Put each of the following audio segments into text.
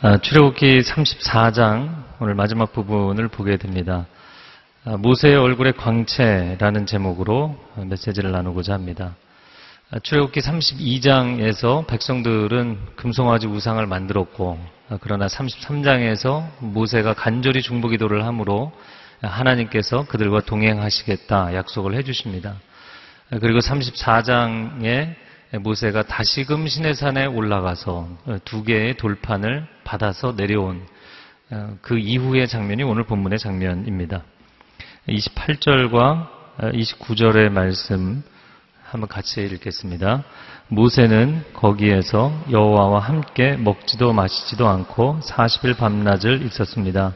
아, 출애굽기 34장 오늘 마지막 부분을 보게 됩니다. 아, 모세의 얼굴의 광채라는 제목으로 메시지를 나누고자 합니다. 아, 출애굽기 32장에서 백성들은 금송아지 우상을 만들었고 그러나 33장에서 모세가 간절히 중보기도를 함으로 하나님께서 그들과 동행하시겠다 약속을 해주십니다. 그리고 34장에 모세가 다시금 시내산에 올라가서 두 개의 돌판을 받아서 내려온 어, 그 이후의 장면이 오늘 본문의 장면입니다. 28절과 29절의 말씀 한번 같이 읽겠습니다. 모세는 거기에서 여호와와 함께 먹지도 마시지도 않고 40일 밤낮을 있었습니다.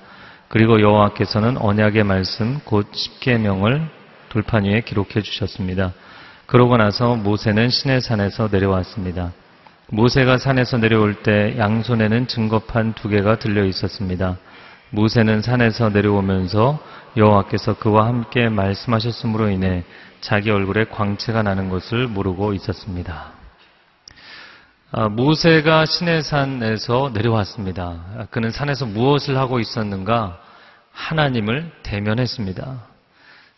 그리고 여호와께서는 언약의 말씀 곧 십계명을 돌판 위에 기록해 주셨습니다. 그러고 나서 모세는 시내산에서 내려왔습니다. 모세가 산에서 내려올 때 양손에는 증거판 두 개가 들려 있었습니다. 모세는 산에서 내려오면서 여호와께서 그와 함께 말씀하셨으므로 인해 자기 얼굴에 광채가 나는 것을 모르고 있었습니다. 아, 모세가 시내산에서 내려왔습니다. 그는 산에서 무엇을 하고 있었는가? 하나님을 대면했습니다.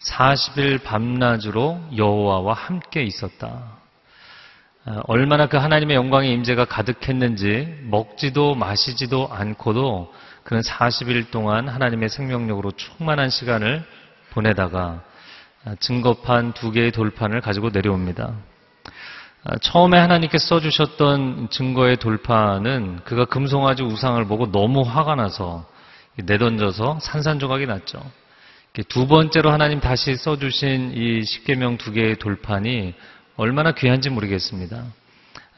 40일 밤낮으로 여호와와 함께 있었다. 어, 얼마나 그 하나님의 영광의 임재가 가득했는지 먹지도 마시지도 않고도 그는 40일 동안 하나님의 생명력으로 충만한 시간을 보내다가 어, 증거판 두 개의 돌판을 가지고 내려옵니다. 어, 처음에 하나님께 써주셨던 증거의 돌판은 그가 금송아지 우상을 보고 너무 화가 나서 내던져서 산산조각이 났죠. 두 번째로 하나님 다시 써주신 이 십계명 두 개의 돌판이 얼마나 귀한지 모르겠습니다.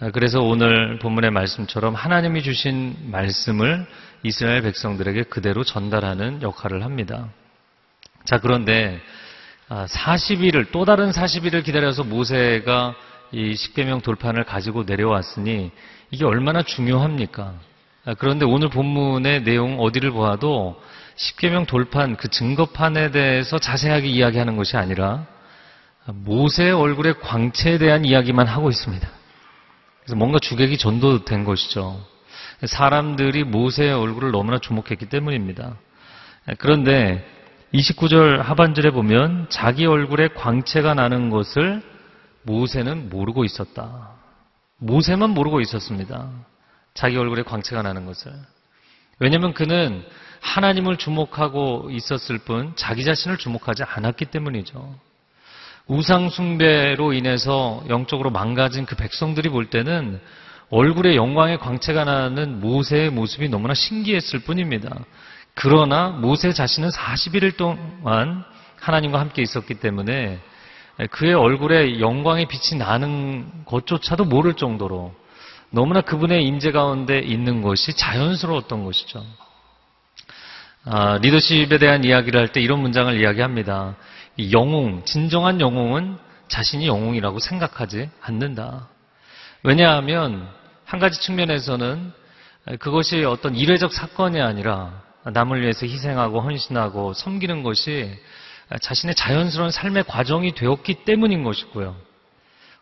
아, 그래서 오늘 본문의 말씀처럼 하나님이 주신 말씀을 이스라엘 백성들에게 그대로 전달하는 역할을 합니다. 자, 그런데 40일을, 아, 또 다른 40일을 기다려서 모세가 이 십계명 돌판을 가지고 내려왔으니 이게 얼마나 중요합니까? 아, 그런데 오늘 본문의 내용 어디를 보아도 십계명 돌판 그 증거판에 대해서 자세하게 이야기하는 것이 아니라 모세의 얼굴의 광채에 대한 이야기만 하고 있습니다. 그래서 뭔가 주객이 전도된 것이죠. 사람들이 모세의 얼굴을 너무나 주목했기 때문입니다. 그런데 29절 하반절에 보면 자기 얼굴에 광채가 나는 것을 모세는 모르고 있었다. 모세만 모르고 있었습니다. 자기 얼굴에 광채가 나는 것을. 왜냐하면 그는 하나님을 주목하고 있었을 뿐 자기 자신을 주목하지 않았기 때문이죠. 우상숭배로 인해서 영적으로 망가진 그 백성들이 볼 때는 얼굴에 영광의 광채가 나는 모세의 모습이 너무나 신기했을 뿐입니다. 그러나 모세 자신은 41일 동안 하나님과 함께 있었기 때문에 그의 얼굴에 영광의 빛이 나는 것조차도 모를 정도로 너무나 그분의 임재 가운데 있는 것이 자연스러웠던 것이죠. 아, 리더십에 대한 이야기를 할 때 이런 문장을 이야기합니다. 영웅, 진정한 영웅은 자신이 영웅이라고 생각하지 않는다. 왜냐하면 한 가지 측면에서는 그것이 어떤 일회적 사건이 아니라 남을 위해서 희생하고 헌신하고 섬기는 것이 자신의 자연스러운 삶의 과정이 되었기 때문인 것이고요.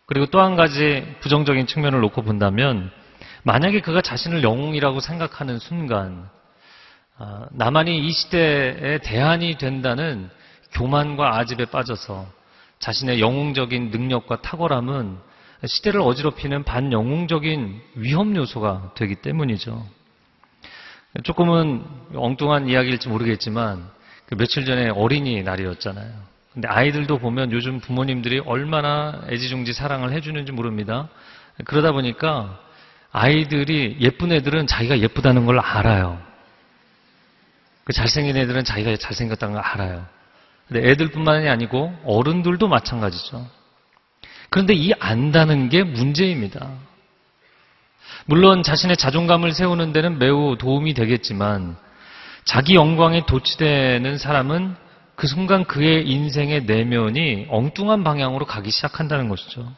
그리고 또 한 가지 부정적인 측면을 놓고 본다면 만약에 그가 자신을 영웅이라고 생각하는 순간 아, 나만이 이 시대에 대안이 된다는 교만과 아집에 빠져서 자신의 영웅적인 능력과 탁월함은 시대를 어지럽히는 반영웅적인 위험 요소가 되기 때문이죠. 조금은 엉뚱한 이야기일지 모르겠지만 그 며칠 전에 어린이 날이었잖아요. 근데 아이들도 보면 요즘 부모님들이 얼마나 애지중지 사랑을 해주는지 모릅니다. 그러다 보니까 아이들이 예쁜 애들은 자기가 예쁘다는 걸 알아요. 그 잘생긴 애들은 자기가 잘생겼다는 걸 알아요. 근데 애들뿐만이 아니고 어른들도 마찬가지죠. 그런데 이 안다는 게 문제입니다. 물론 자신의 자존감을 세우는 데는 매우 도움이 되겠지만 자기 영광에 도취되는 사람은 그 순간 그의 인생의 내면이 엉뚱한 방향으로 가기 시작한다는 것이죠.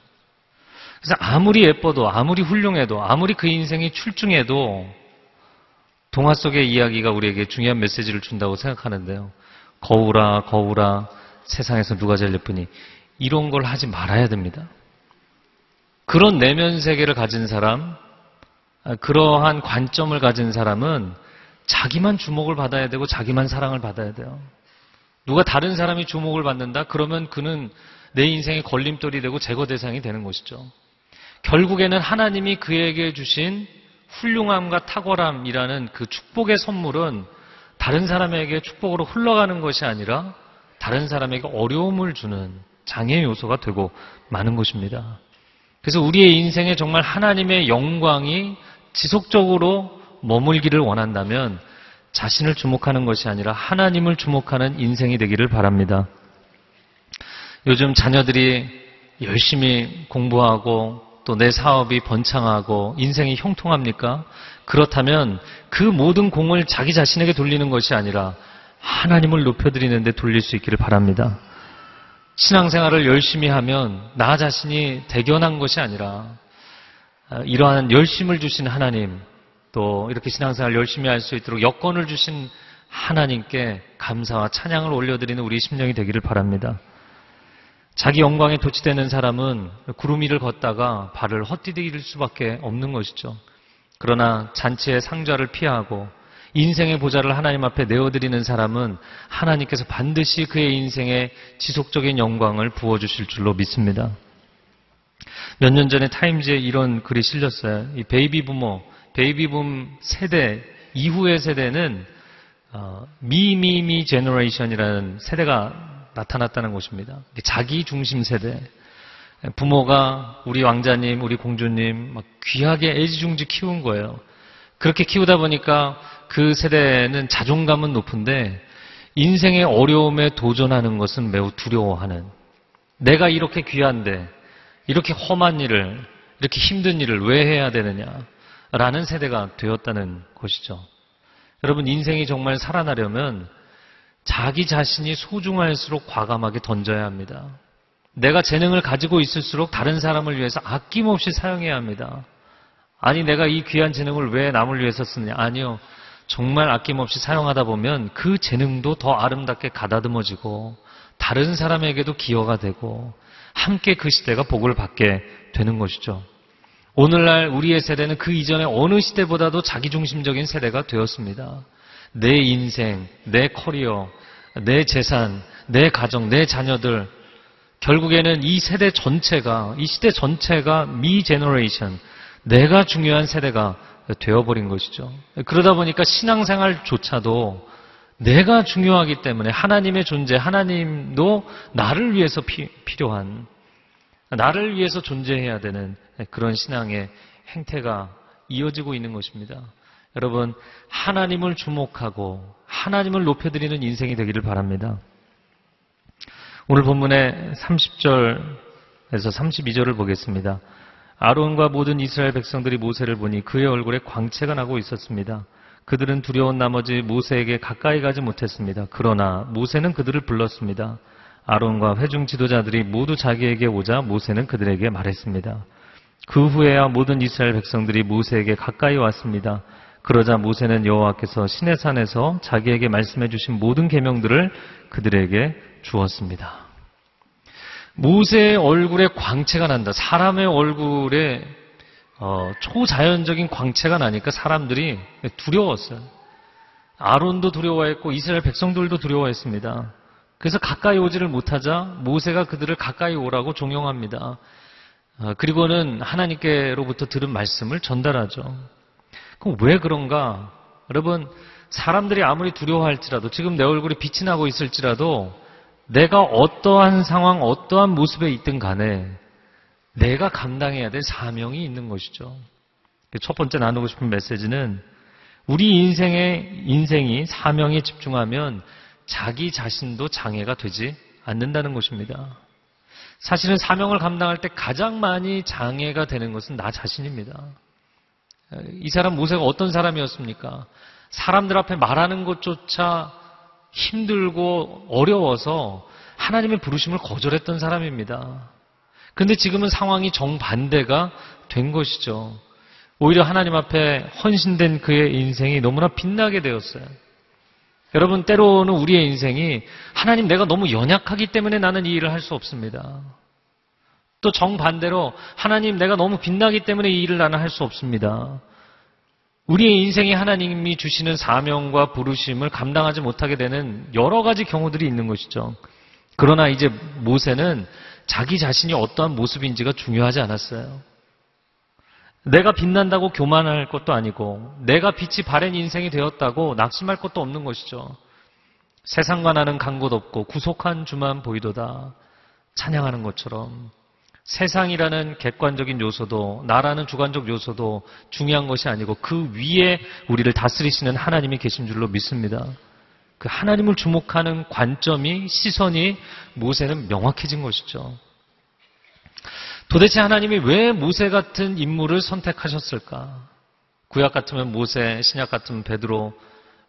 그래서 아무리 예뻐도 아무리 훌륭해도 아무리 그 인생이 출중해도 동화 속의 이야기가 우리에게 중요한 메시지를 준다고 생각하는데요. 거울아, 거울아, 세상에서 누가 제일 예쁘니? 이런 걸 하지 말아야 됩니다. 그런 내면 세계를 가진 사람, 아, 그러한 관점을 가진 사람은 자기만 주목을 받아야 되고 자기만 사랑을 받아야 돼요. 누가 다른 사람이 주목을 받는다? 그러면 그는 내 인생의 걸림돌이 되고 제거 대상이 되는 것이죠. 결국에는 하나님이 그에게 주신 훌륭함과 탁월함이라는 그 축복의 선물은 다른 사람에게 축복으로 흘러가는 것이 아니라 다른 사람에게 어려움을 주는 장애 요소가 되고 마는 것입니다. 그래서 우리의 인생에 정말 하나님의 영광이 지속적으로 머물기를 원한다면 자신을 주목하는 것이 아니라 하나님을 주목하는 인생이 되기를 바랍니다. 요즘 자녀들이 열심히 공부하고 또 내 사업이 번창하고 인생이 형통합니까? 그렇다면 그 모든 공을 자기 자신에게 돌리는 것이 아니라 하나님을 높여드리는데 돌릴 수 있기를 바랍니다. 신앙생활을 열심히 하면 나 자신이 대견한 것이 아니라 아, 이러한 열심을 주신 하나님 또 이렇게 신앙생활 열심히 할 수 있도록 여건을 주신 하나님께 감사와 찬양을 올려드리는 우리 심령이 되기를 바랍니다. 자기 영광에 도취되는 사람은 구름 위를 걷다가 발을 헛디딜 수밖에 없는 것이죠. 그러나 잔치의 상좌를 피하고 인생의 보좌를 하나님 앞에 내어드리는 사람은 하나님께서 반드시 그의 인생에 지속적인 영광을 부어주실 줄로 믿습니다. 몇 년 전에 타임즈에 이런 글이 실렸어요. 이 베이비 부머, 베이비 붐 세대 이후의 세대는 어, me me me generation이라는 세대가 나타났다는 것입니다. 자기 중심 세대. 부모가 우리 왕자님, 우리 공주님 막 귀하게 애지중지 키운 거예요. 그렇게 키우다 보니까 그 세대는 자존감은 높은데 인생의 어려움에 도전하는 것은 매우 두려워하는 내가 이렇게 귀한데 이렇게 험한 일을 이렇게 힘든 일을 왜 해야 되느냐 라는 세대가 되었다는 것이죠. 여러분 인생이 정말 살아나려면 자기 자신이 소중할수록 과감하게 던져야 합니다. 내가 재능을 가지고 있을수록 다른 사람을 위해서 아낌없이 사용해야 합니다. 아니, 내가 이 귀한 재능을 왜 남을 위해서 쓰느냐? 아니요. 정말 아낌없이 사용하다 보면 그 재능도 더 아름답게 가다듬어지고 다른 사람에게도 기여가 되고 함께 그 시대가 복을 받게 되는 것이죠. 오늘날 우리의 세대는 그 이전의 어느 시대보다도 자기중심적인 세대가 되었습니다. 내 인생, 내 커리어, 내 재산, 내 가정, 내 자녀들, 결국에는 이 세대 전체가, 이 시대 전체가 me generation, 내가 중요한 세대가 되어버린 것이죠. 그러다 보니까 신앙생활조차도 내가 중요하기 때문에 하나님의 존재, 하나님도 나를 위해서 피, 필요한, 나를 위해서 존재해야 되는 그런 신앙의 행태가 이어지고 있는 것입니다. 여러분, 하나님을 주목하고 하나님을 높여드리는 인생이 되기를 바랍니다. 오늘 본문의 30절에서 32절을 보겠습니다. 아론과 모든 이스라엘 백성들이 모세를 보니 그의 얼굴에 광채가 나고 있었습니다. 그들은 두려운 나머지 모세에게 가까이 가지 못했습니다. 그러나 모세는 그들을 불렀습니다. 아론과 회중 지도자들이 모두 자기에게 오자 모세는 그들에게 말했습니다. 그 후에야 모든 이스라엘 백성들이 모세에게 가까이 왔습니다. 그러자 모세는 여호와께서 시내 산에서 자기에게 말씀해 주신 모든 계명들을 그들에게 주었습니다. 모세의 얼굴에 광채가 난다. 사람의 얼굴에 어, 초자연적인 광채가 나니까 사람들이 두려웠어요. 아론도 두려워했고 이스라엘 백성들도 두려워했습니다. 그래서 가까이 오지를 못하자 모세가 그들을 가까이 오라고 종용합니다. 어, 그리고는 하나님께로부터 들은 말씀을 전달하죠. 그럼 왜 그런가? 여러분, 사람들이 아무리 두려워할지라도 지금 내 얼굴이 빛이 나고 있을지라도 내가 어떠한 상황, 어떠한 모습에 있든 간에 내가 감당해야 될 사명이 있는 것이죠. 첫 번째 나누고 싶은 메시지는 우리 인생의 인생이 사명에 집중하면 자기 자신도 장애가 되지 않는다는 것입니다. 사실은 사명을 감당할 때 가장 많이 장애가 되는 것은 나 자신입니다. 이 사람 모세가 어떤 사람이었습니까? 사람들 앞에 말하는 것조차 힘들고 어려워서 하나님의 부르심을 거절했던 사람입니다. 근데 지금은 상황이 정반대가 된 것이죠. 오히려 하나님 앞에 헌신된 그의 인생이 너무나 빛나게 되었어요. 여러분, 때로는 우리의 인생이 하나님 내가 너무 연약하기 때문에 나는 이 일을 할 수 없습니다. 또 정반대로 하나님 내가 너무 빛나기 때문에 이 일을 나는 할 수 없습니다. 우리의 인생이 하나님이 주시는 사명과 부르심을 감당하지 못하게 되는 여러 가지 경우들이 있는 것이죠. 그러나 이제 모세는 자기 자신이 어떠한 모습인지가 중요하지 않았어요. 내가 빛난다고 교만할 것도 아니고 내가 빛이 바랜 인생이 되었다고 낙심할 것도 없는 것이죠. 세상과 나는 간 곳 없고 구속한 주만 보이도다 찬양하는 것처럼 세상이라는 객관적인 요소도 나라는 주관적 요소도 중요한 것이 아니고 그 위에 우리를 다스리시는 하나님이 계신 줄로 믿습니다. 그 하나님을 주목하는 관점이 시선이 모세는 명확해진 것이죠. 도대체 하나님이 왜 모세 같은 인물을 선택하셨을까? 구약 같으면 모세, 신약 같으면 베드로.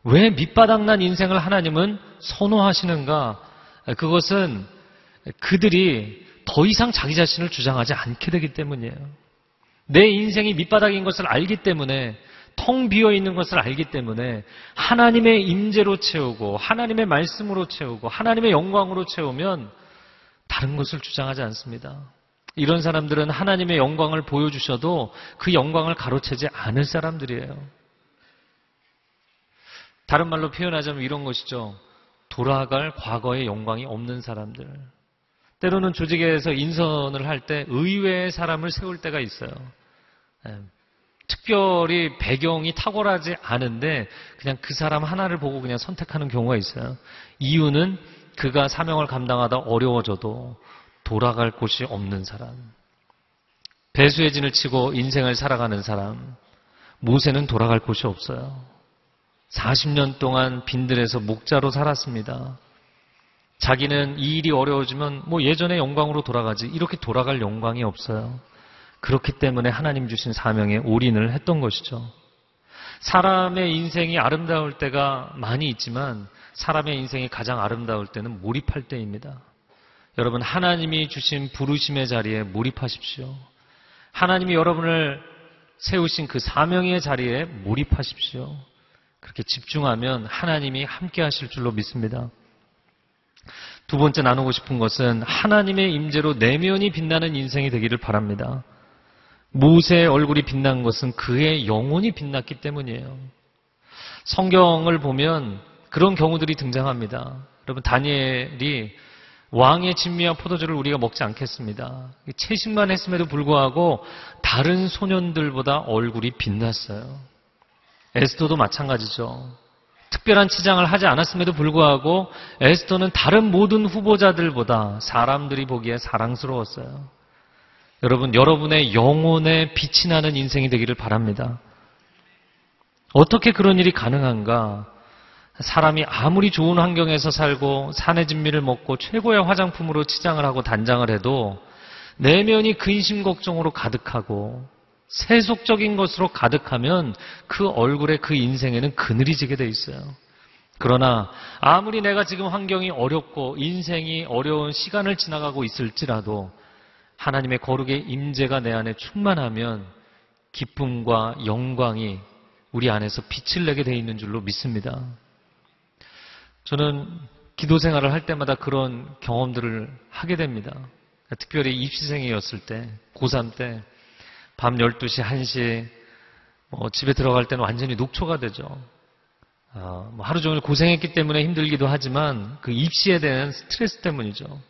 왜 밑바닥난 인생을 하나님은 선호하시는가? 그것은 그들이 더 이상 자기 자신을 주장하지 않게 되기 때문이에요. 내 인생이 밑바닥인 것을 알기 때문에 텅 비어 있는 것을 알기 때문에 하나님의 임재로 채우고 하나님의 말씀으로 채우고 하나님의 영광으로 채우면 다른 것을 주장하지 않습니다. 이런 사람들은 하나님의 영광을 보여주셔도 그 영광을 가로채지 않을 사람들이에요. 다른 말로 표현하자면 이런 것이죠. 돌아갈 과거의 영광이 없는 사람들. 때로는 조직에서 인선을 할 때 의외의 사람을 세울 때가 있어요. 예. 특별히 배경이 탁월하지 않은데 그냥 그 사람 하나를 보고 그냥 선택하는 경우가 있어요. 이유는 그가 사명을 감당하다 어려워져도 돌아갈 곳이 없는 사람. 배수의 진을 치고 인생을 살아가는 사람. 모세는 돌아갈 곳이 없어요. 40년 동안 빈들에서 목자로 살았습니다. 자기는 이 일이 어려워지면 뭐 예전의 영광으로 돌아가지 이렇게 돌아갈 영광이 없어요. 그렇기 때문에 하나님 주신 사명에 올인을 했던 것이죠. 사람의 인생이 아름다울 때가 많이 있지만 사람의 인생이 가장 아름다울 때는 몰입할 때입니다. 여러분 하나님이 주신 부르심의 자리에 몰입하십시오. 하나님이 여러분을 세우신 그 사명의 자리에 몰입하십시오. 그렇게 집중하면 하나님이 함께 하실 줄로 믿습니다. 두 번째 나누고 싶은 것은 하나님의 임재로 내면이 빛나는 인생이 되기를 바랍니다. 모세의 얼굴이 빛난 것은 그의 영혼이 빛났기 때문이에요. 성경을 보면 그런 경우들이 등장합니다. 여러분 다니엘이 왕의 진미와 포도주를 우리가 먹지 않겠습니다. 채식만 했음에도 불구하고 다른 소년들보다 얼굴이 빛났어요. 에스더도 마찬가지죠. 특별한 치장을 하지 않았음에도 불구하고 에스더는 다른 모든 후보자들보다 사람들이 보기에 사랑스러웠어요. 여러분, 여러분의 영혼에 빛이 나는 인생이 되기를 바랍니다. 어떻게 그런 일이 가능한가? 사람이 아무리 좋은 환경에서 살고 산의 진미를 먹고 최고의 화장품으로 치장을 하고 단장을 해도 내면이 근심 걱정으로 가득하고 세속적인 것으로 가득하면 그 얼굴에 그 인생에는 그늘이 지게 돼 있어요. 그러나 아무리 내가 지금 환경이 어렵고 인생이 어려운 시간을 지나가고 있을지라도 하나님의 거룩의 임재가 내 안에 충만하면 기쁨과 영광이 우리 안에서 빛을 내게 돼 있는 줄로 믿습니다. 저는 기도 생활을 할 때마다 그런 경험들을 하게 됩니다. 특별히 입시생이었을 때, 고3 때, 밤 12시, 1시, 뭐 집에 들어갈 때는 완전히 녹초가 되죠. 어, 뭐 하루 종일 고생했기 때문에 힘들기도 하지만 그 입시에 대한 스트레스 때문이죠.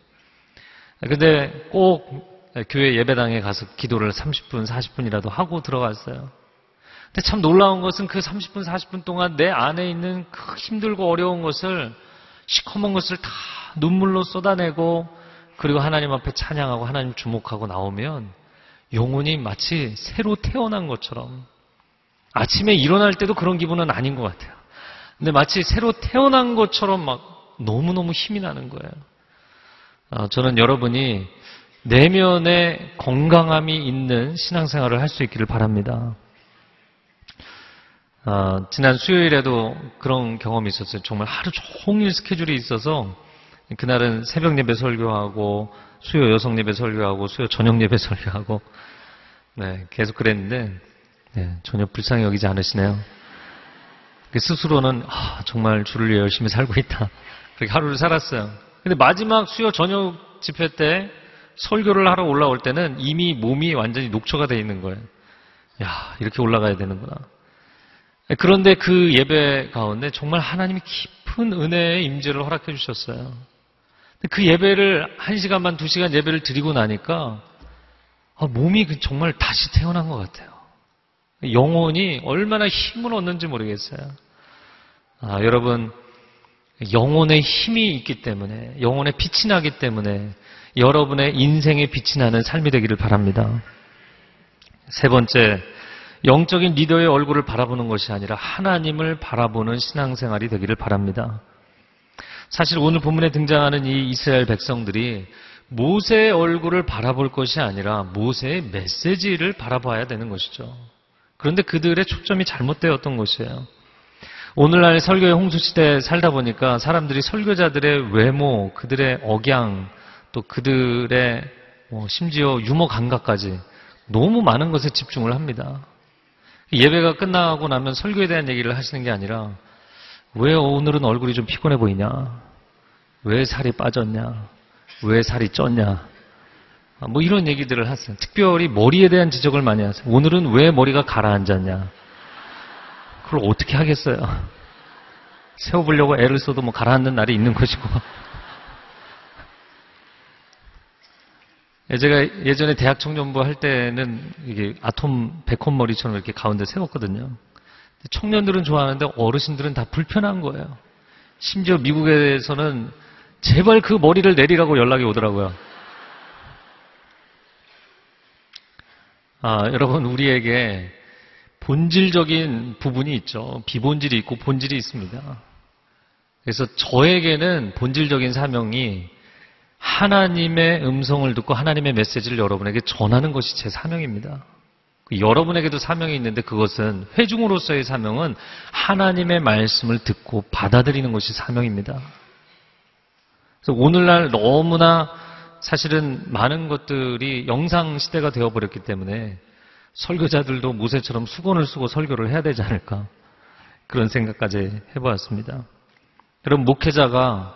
근데 꼭 교회 예배당에 가서 기도를 30분, 40분이라도 하고 들어갔어요. 근데 참 놀라운 것은 그 30분, 40분 동안 내 안에 있는 그 힘들고 어려운 것을 시커먼 것을 다 눈물로 쏟아내고 그리고 하나님 앞에 찬양하고 하나님 주목하고 나오면 영혼이 마치 새로 태어난 것처럼 아침에 일어날 때도 그런 기분은 아닌 것 같아요. 근데 마치 새로 태어난 것처럼 막 너무너무 힘이 나는 거예요. 어, 저는 여러분이 내면에 건강함이 있는 신앙생활을 할 수 있기를 바랍니다. 어, 지난 수요일에도 그런 경험이 있었어요. 정말 하루 종일 스케줄이 있어서 그날은 새벽 예배 설교하고 수요 여성 예배 설교하고 수요 저녁 예배 설교하고 네, 계속 그랬는데 네, 전혀 불쌍히 여기지 않으시네요. 그 스스로는 아, 정말 주를 위해 열심히 살고 있다. 그렇게 하루를 살았어요. 근데 마지막 수요 저녁 집회 때 설교를 하러 올라올 때는 이미 몸이 완전히 녹초가 돼 있는 거예요. 야, 이렇게 올라가야 되는구나. 그런데 그 예배 가운데 정말 하나님이 깊은 은혜의 임재를 허락해 주셨어요. 그 예배를 한 시간만 두 시간 예배를 드리고 나니까 아, 몸이 그 정말 다시 태어난 것 같아요. 영혼이 얼마나 힘을 얻는지 모르겠어요. 아, 여러분 영혼의 힘이 있기 때문에 영혼의 빛이 나기 때문에 여러분의 인생의 빛이 나는 삶이 되기를 바랍니다. 세 번째 영적인 리더의 얼굴을 바라보는 것이 아니라 하나님을 바라보는 신앙생활이 되기를 바랍니다. 사실 오늘 본문에 등장하는 이 이스라엘 백성들이 모세의 얼굴을 바라볼 것이 아니라 모세의 메시지를 바라봐야 되는 것이죠. 그런데 그들의 초점이 잘못되었던 것이에요. 오늘날 설교의 홍수시대에 살다 보니까 사람들이 설교자들의 외모, 그들의 억양, 또 그들의 뭐 심지어 유머 감각까지 너무 많은 것에 집중을 합니다. 예배가 끝나고 나면 설교에 대한 얘기를 하시는 게 아니라 왜 오늘은 얼굴이 좀 피곤해 보이냐? 왜 살이 빠졌냐? 왜 살이 쪘냐? 아, 뭐 이런 얘기들을 하세요. 특별히 머리에 대한 지적을 많이 하세요. 오늘은 왜 머리가 가라앉았냐? 그걸 어떻게 하겠어요? 세워보려고 애를 써도 뭐 가라앉는 날이 있는 것이고. 제가 예전에 대학 청년부 할 때는 이게 아톰 백홈 머리처럼 이렇게 가운데 세웠거든요. 청년들은 좋아하는데 어르신들은 다 불편한 거예요. 심지어 미국에서는 제발 그 머리를 내리라고 연락이 오더라고요. 아, 여러분, 우리에게 본질적인 부분이 있죠. 비본질이 있고 본질이 있습니다. 그래서 저에게는 본질적인 사명이 하나님의 음성을 듣고 하나님의 메시지를 여러분에게 전하는 것이 제 사명입니다. 여러분에게도 사명이 있는데 그것은 회중으로서의 사명은 하나님의 말씀을 듣고 받아들이는 것이 사명입니다. 그래서 오늘날 너무나 사실은 많은 것들이 영상 시대가 되어버렸기 때문에 설교자들도 모세처럼 수건을 쓰고 설교를 해야 되지 않을까 그런 생각까지 해보았습니다. 여러분 목회자가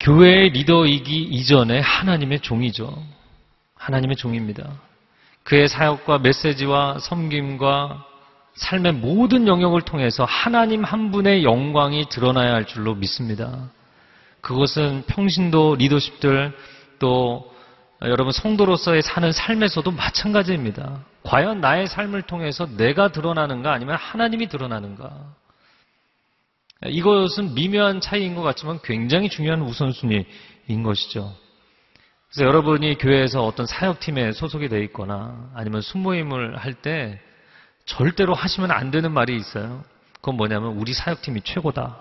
교회의 리더이기 이전에 하나님의 종이죠. 하나님의 종입니다. 그의 사역과 메시지와 섬김과 삶의 모든 영역을 통해서 하나님 한 분의 영광이 드러나야 할 줄로 믿습니다. 그것은 평신도 리더십들 또 여러분 성도로서의 사는 삶에서도 마찬가지입니다. 과연 나의 삶을 통해서 내가 드러나는가 아니면 하나님이 드러나는가? 이것은 미묘한 차이인 것 같지만 굉장히 중요한 우선순위인 것이죠. 그래서 여러분이 교회에서 어떤 사역팀에 소속이 되어 있거나 아니면 순모임을 할 때 절대로 하시면 안 되는 말이 있어요. 그건 뭐냐면 우리 사역팀이 최고다.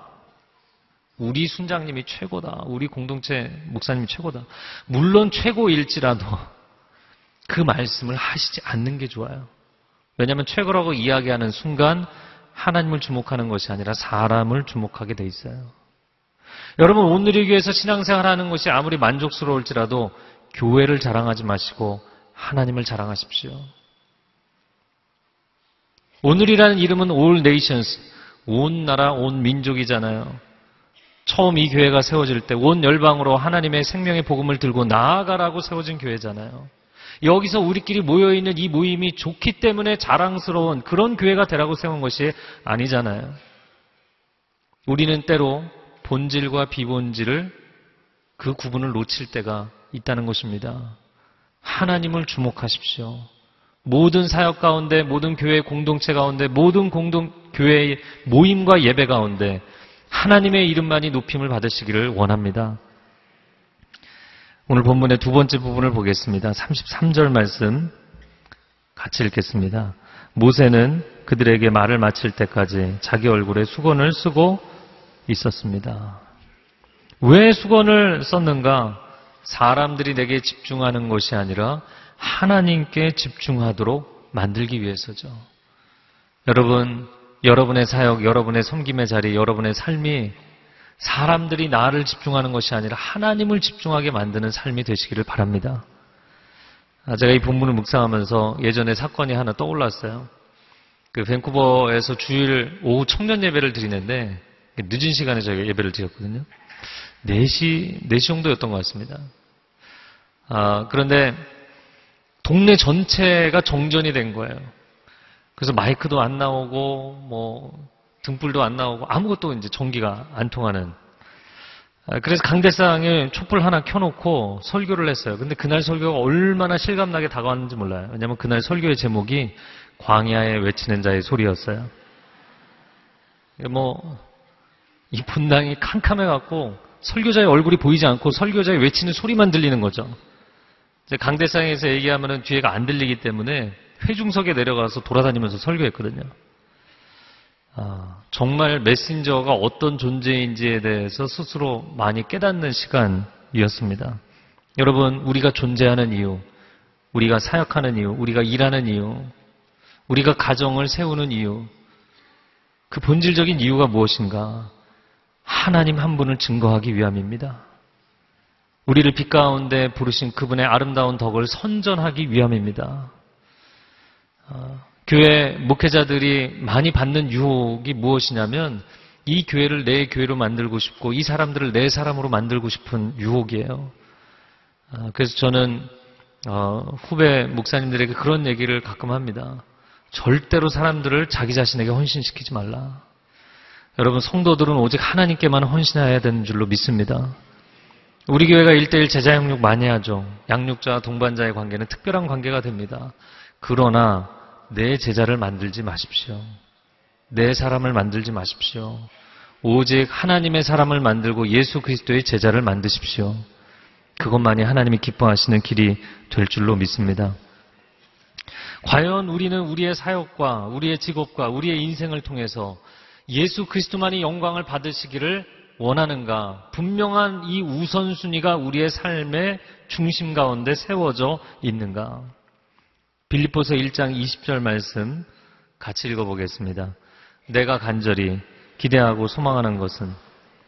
우리 순장님이 최고다. 우리 공동체 목사님이 최고다. 물론 최고일지라도 그 말씀을 하시지 않는 게 좋아요. 왜냐하면 최고라고 이야기하는 순간 하나님을 주목하는 것이 아니라 사람을 주목하게 돼 있어요. 여러분 오늘의 교회에서 신앙생활하는 것이 아무리 만족스러울지라도 교회를 자랑하지 마시고 하나님을 자랑하십시오. 오늘이라는 이름은 All Nations, 온 나라, 온 민족이잖아요. 처음 이 교회가 세워질 때 온 열방으로 하나님의 생명의 복음을 들고 나아가라고 세워진 교회잖아요. 여기서 우리끼리 모여있는 이 모임이 좋기 때문에 자랑스러운 그런 교회가 되라고 세운 것이 아니잖아요. 우리는 때로 본질과 비본질을 그 구분을 놓칠 때가 있다는 것입니다. 하나님을 주목하십시오. 모든 사역 가운데, 모든 교회 공동체 가운데, 모든 공동 교회의 모임과 예배 가운데 하나님의 이름만이 높임을 받으시기를 원합니다. 오늘 본문의 두 번째 부분을 보겠습니다. 33절 말씀 같이 읽겠습니다. 모세는 그들에게 말을 마칠 때까지 자기 얼굴에 수건을 쓰고 있었습니다. 왜 수건을 썼는가? 사람들이 내게 집중하는 것이 아니라 하나님께 집중하도록 만들기 위해서죠. 여러분, 여러분의 사역, 여러분의 섬김의 자리, 여러분의 삶이 사람들이 나를 집중하는 것이 아니라 하나님을 집중하게 만드는 삶이 되시기를 바랍니다. 아, 제가 이 본문을 묵상하면서 예전에 사건이 하나 떠올랐어요. 그 밴쿠버에서 주일 오후 청년 예배를 드리는데 늦은 시간에 저희가 예배를 드렸거든요. 4시, 4시 정도였던 것 같습니다. 아, 그런데 동네 전체가 정전이 된 거예요. 그래서 마이크도 안 나오고 뭐 등불도 안 나오고 아무것도 이제 전기가 안 통하는 아, 그래서 강대상에 촛불 하나 켜놓고 설교를 했어요. 근데 그날 설교가 얼마나 실감나게 다가왔는지 몰라요. 왜냐하면 그날 설교의 제목이 광야에 외치는 자의 소리였어요. 뭐, 이 분당이 캄캄해갖고 설교자의 얼굴이 보이지 않고 설교자의 외치는 소리만 들리는 거죠. 강대상에서 얘기하면은 뒤에가 안 들리기 때문에 회중석에 내려가서 돌아다니면서 설교했거든요. 아, 정말 메신저가 어떤 존재인지에 대해서 스스로 많이 깨닫는 시간이었습니다. 여러분, 우리가 존재하는 이유, 우리가 사역하는 이유, 우리가 일하는 이유, 우리가 가정을 세우는 이유, 그 본질적인 이유가 무엇인가? 하나님 한 분을 증거하기 위함입니다. 우리를 빛 가운데 부르신 그분의 아름다운 덕을 선전하기 위함입니다. 아, 교회 목회자들이 많이 받는 유혹이 무엇이냐면 이 교회를 내 교회로 만들고 싶고 이 사람들을 내 사람으로 만들고 싶은 유혹이에요. 아, 그래서 저는 어, 후배 목사님들에게 그런 얘기를 가끔 합니다. 절대로 사람들을 자기 자신에게 헌신시키지 말라. 여러분 성도들은 오직 하나님께만 헌신해야 되는 줄로 믿습니다. 우리 교회가 일대일 제자 양육 많이 하죠. 양육자와 동반자의 관계는 특별한 관계가 됩니다. 그러나 내 제자를 만들지 마십시오. 내 사람을 만들지 마십시오. 오직 하나님의 사람을 만들고 예수 그리스도의 제자를 만드십시오. 그것만이 하나님이 기뻐하시는 길이 될 줄로 믿습니다. 과연 우리는 우리의 사역과 우리의 직업과 우리의 인생을 통해서 예수 그리스도만이 영광을 받으시기를 원하는가? 분명한 이 우선순위가 우리의 삶의 중심 가운데 세워져 있는가? 빌립보서 1장 20절 말씀 같이 읽어보겠습니다. 내가 간절히 기대하고 소망하는 것은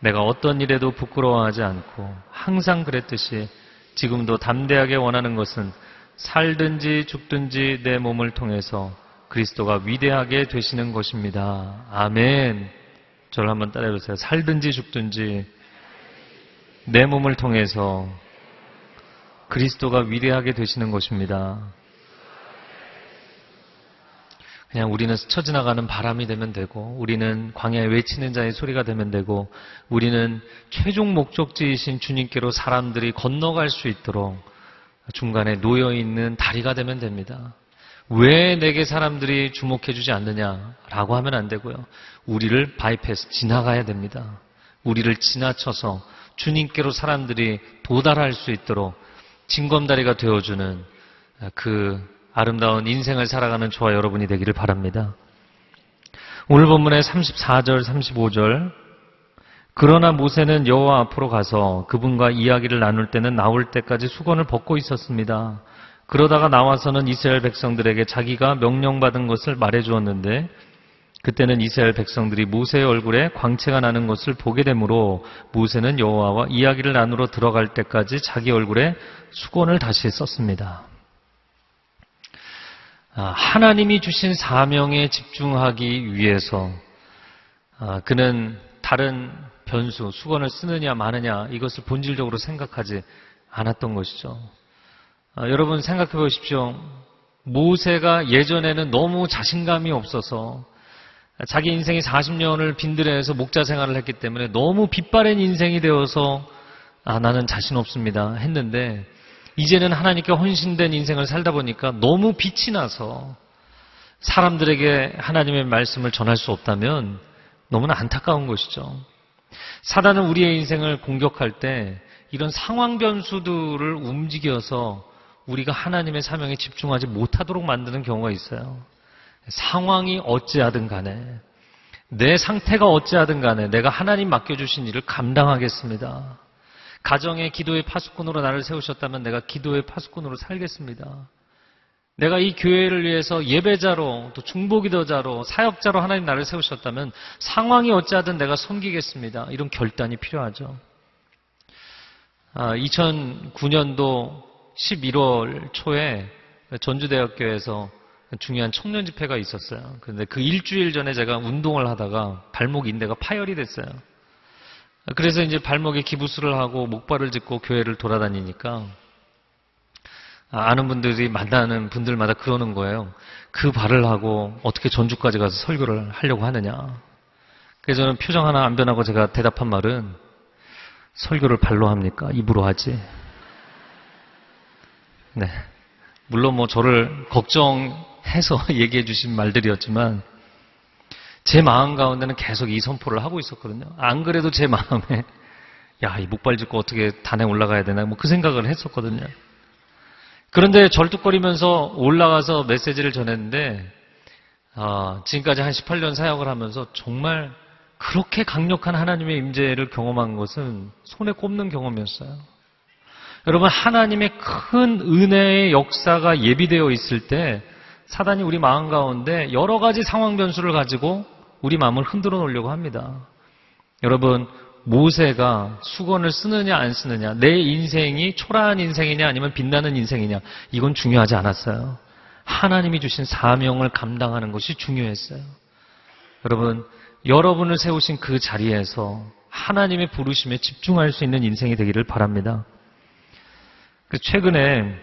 내가 어떤 일에도 부끄러워하지 않고 항상 그랬듯이 지금도 담대하게 원하는 것은 살든지 죽든지 내 몸을 통해서 그리스도가 위대하게 되시는 것입니다. 아멘. 저를 한번 따라해보세요. 살든지 죽든지 내 몸을 통해서 그리스도가 위대하게 되시는 것입니다. 그냥 우리는 스쳐 지나가는 바람이 되면 되고, 우리는 광야에 외치는 자의 소리가 되면 되고, 우리는 최종 목적지이신 주님께로 사람들이 건너갈 수 있도록 중간에 놓여 있는 다리가 되면 됩니다. 왜 내게 사람들이 주목해 주지 않느냐라고 하면 안 되고요. 우리를 바이패스 지나가야 됩니다. 우리를 지나쳐서 주님께로 사람들이 도달할 수 있도록 징검다리가 되어주는 그 아름다운 인생을 살아가는 저와 여러분이 되기를 바랍니다. 오늘 본문의 34절, 35절 그러나 모세는 여호와 앞으로 가서 그분과 이야기를 나눌 때는 나올 때까지 수건을 벗고 있었습니다. 그러다가 나와서는 이스라엘 백성들에게 자기가 명령받은 것을 말해 주었는데 그때는 이스라엘 백성들이 모세의 얼굴에 광채가 나는 것을 보게 되므로 모세는 여호와와 이야기를 나누러 들어갈 때까지 자기 얼굴에 수건을 다시 썼습니다. 아, 하나님이 주신 사명에 집중하기 위해서 아, 그는 다른 변수, 수건을 쓰느냐 마느냐 이것을 본질적으로 생각하지 않았던 것이죠. 아, 여러분 생각해 보십시오. 모세가 예전에는 너무 자신감이 없어서 자기 인생이 40년을 빈들에서 목자 생활을 했기 때문에 너무 빛바랜 인생이 되어서 아, 나는 자신 없습니다 했는데 이제는 하나님께 헌신된 인생을 살다 보니까 너무 빛이 나서 사람들에게 하나님의 말씀을 전할 수 없다면 너무나 안타까운 것이죠. 사단은 우리의 인생을 공격할 때 이런 상황 변수들을 움직여서 우리가 하나님의 사명에 집중하지 못하도록 만드는 경우가 있어요. 상황이 어찌하든 간에 내 상태가 어찌하든 간에 내가 하나님 맡겨주신 일을 감당하겠습니다. 가정의 기도의 파수꾼으로 나를 세우셨다면 내가 기도의 파수꾼으로 살겠습니다. 내가 이 교회를 위해서 예배자로 또 중보기도자로 사역자로 하나님 나를 세우셨다면 상황이 어찌하든 내가 섬기겠습니다. 이런 결단이 필요하죠. 아, 2009년도 11월 초에 전주대학교에서 중요한 청년 집회가 있었어요. 그런데 그 일주일 전에 제가 운동을 하다가 발목 인대가 파열이 됐어요. 그래서 이제 발목에 기부스를 하고 목발을 짚고 교회를 돌아다니니까 아, 아는 분들이 만나는 분들마다 그러는 거예요. 그 발을 하고 어떻게 전주까지 가서 설교를 하려고 하느냐. 그래서 저는 표정 하나 안 변하고 제가 대답한 말은 설교를 발로 합니까? 입으로 하지. 네. 물론 뭐 저를 걱정해서 얘기해 주신 말들이었지만 제 마음 가운데는 계속 이 선포를 하고 있었거든요. 안 그래도 제 마음에 야, 이 목발 짚고 어떻게 단에 올라가야 되나 뭐 그 생각을 했었거든요. 그런데 절뚝거리면서 올라가서 메시지를 전했는데 아, 지금까지 한 18년 사역을 하면서 정말 그렇게 강력한 하나님의 임재를 경험한 것은 손에 꼽는 경험이었어요. 여러분 하나님의 큰 은혜의 역사가 예비되어 있을 때 사단이 우리 마음 가운데 여러 가지 상황 변수를 가지고 우리 마음을 흔들어 놓으려고 합니다. 여러분 모세가 수건을 쓰느냐 안 쓰느냐 내 인생이 초라한 인생이냐 아니면 빛나는 인생이냐 이건 중요하지 않았어요. 하나님이 주신 사명을 감당하는 것이 중요했어요. 여러분 여러분을 세우신 그 자리에서 하나님의 부르심에 집중할 수 있는 인생이 되기를 바랍니다. 그 최근에